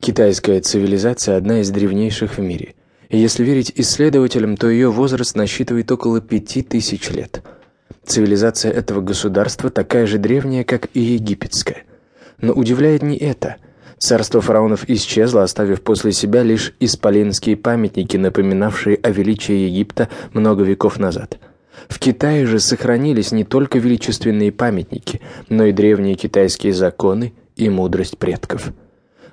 Китайская цивилизация – одна из древнейших в мире. И если верить исследователям, то ее возраст насчитывает около пяти тысяч лет. Цивилизация этого государства такая же древняя, как и египетская. Но удивляет не это. Царство фараонов исчезло, оставив после себя лишь исполинские памятники, напоминавшие о величии Египта много веков назад. В Китае же сохранились не только величественные памятники, но и древние китайские законы и мудрость предков –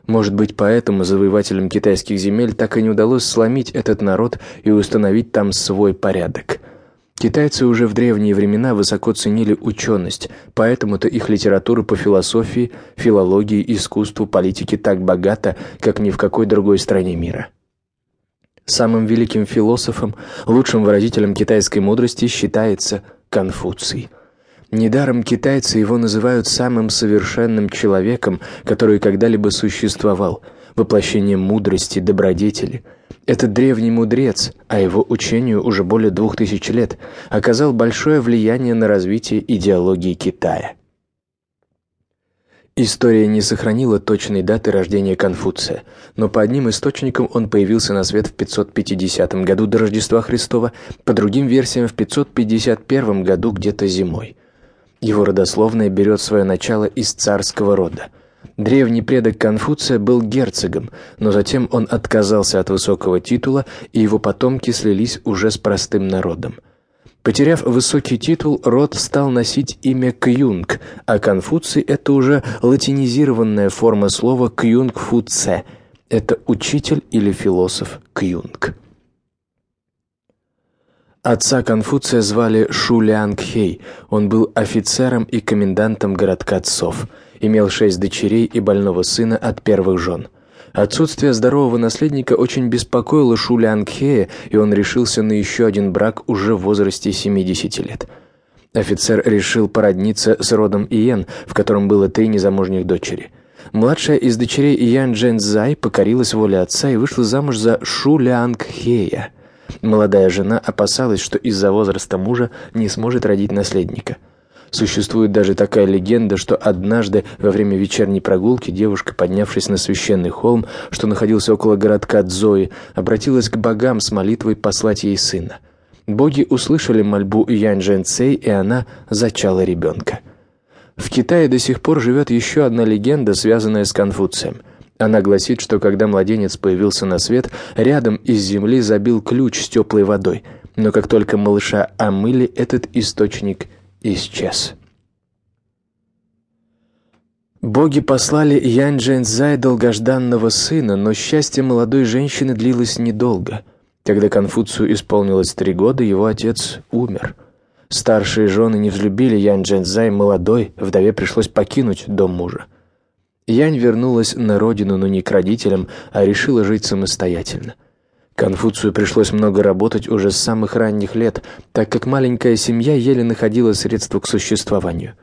может быть, поэтому завоевателям китайских земель так и не удалось сломить этот народ и установить там свой порядок. Китайцы уже в древние времена высоко ценили ученость, поэтому-то их литература по философии, филологии, искусству, политике так богата, как ни в какой другой стране мира. Самым великим философом, лучшим выразителем китайской мудрости считается Конфуций – Недаром китайцы его называют самым совершенным человеком, который когда-либо существовал, воплощением мудрости, добродетели. Этот древний мудрец, а его учению уже более двух тысяч лет, оказал большое влияние на развитие идеологии Китая. История не сохранила точной даты рождения Конфуция, но по одним источникам он появился на свет в 550 году до Рождества Христова, по другим версиям в 551 году где-то зимой – его родословная берет свое начало из царского рода. Древний предок Конфуция был герцогом, но затем он отказался от высокого титула, и его потомки слились уже с простым народом. Потеряв высокий титул, род стал носить имя Кюнг, а Конфуций – это уже латинизированная форма слова «кюнг-фу-це» – это учитель или философ Кюнг. Отца Конфуция звали Шу Лянг Хей. Он был офицером и комендантом городка Цов. Имел шесть дочерей и больного сына от первых жен. Отсутствие здорового наследника очень беспокоило Шу Лянг Хея, и он решился на еще один брак уже в возрасте 70 лет. Офицер решил породниться с родом Иен, в котором было три незамужних дочери. Младшая из дочерей Иян Джен Цзай покорилась воле отца и вышла замуж за Шу Лянг Хея – Молодая жена опасалась, что из-за возраста мужа не сможет родить наследника. Существует даже такая легенда, что однажды во время вечерней прогулки девушка, поднявшись на священный холм, что находился около городка Дзои, обратилась к богам с молитвой послать ей сына. Боги услышали мольбу Янь Жэн Цэй, и она зачала ребенка. В Китае до сих пор живет еще одна легенда, связанная с Конфуцием – она гласит, что когда младенец появился на свет, рядом из земли забил ключ с теплой водой, но как только малыша омыли, этот источник исчез. Боги послали Янь Джэньцзай долгожданного сына, но счастье молодой женщины длилось недолго. Когда Конфуцию исполнилось три года, его отец умер. Старшие жены не взлюбили Янь Джэньцзай, молодой, вдове пришлось покинуть дом мужа. Янь вернулась на родину, но не к родителям, а решила жить самостоятельно. Конфуцию пришлось много работать уже с самых ранних лет, так как маленькая семья еле находила средства к существованию.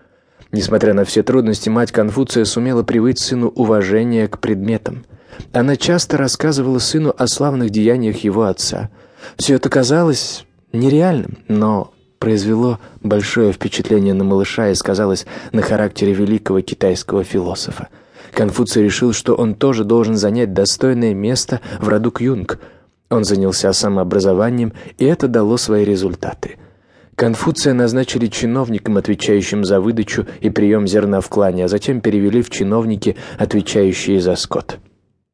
Несмотря на все трудности, мать Конфуция сумела привить сыну уважение к предметам. Она часто рассказывала сыну о славных деяниях его отца. Все это казалось нереальным, но произвело большое впечатление на малыша и сказалось на характере великого китайского философа – Конфуций решил, что он тоже должен занять достойное место в роду Кюнг. Он занялся самообразованием, и это дало свои результаты. Конфуция назначили чиновником, отвечающим за выдачу и прием зерна в клане, а затем перевели в чиновники, отвечающие за скот.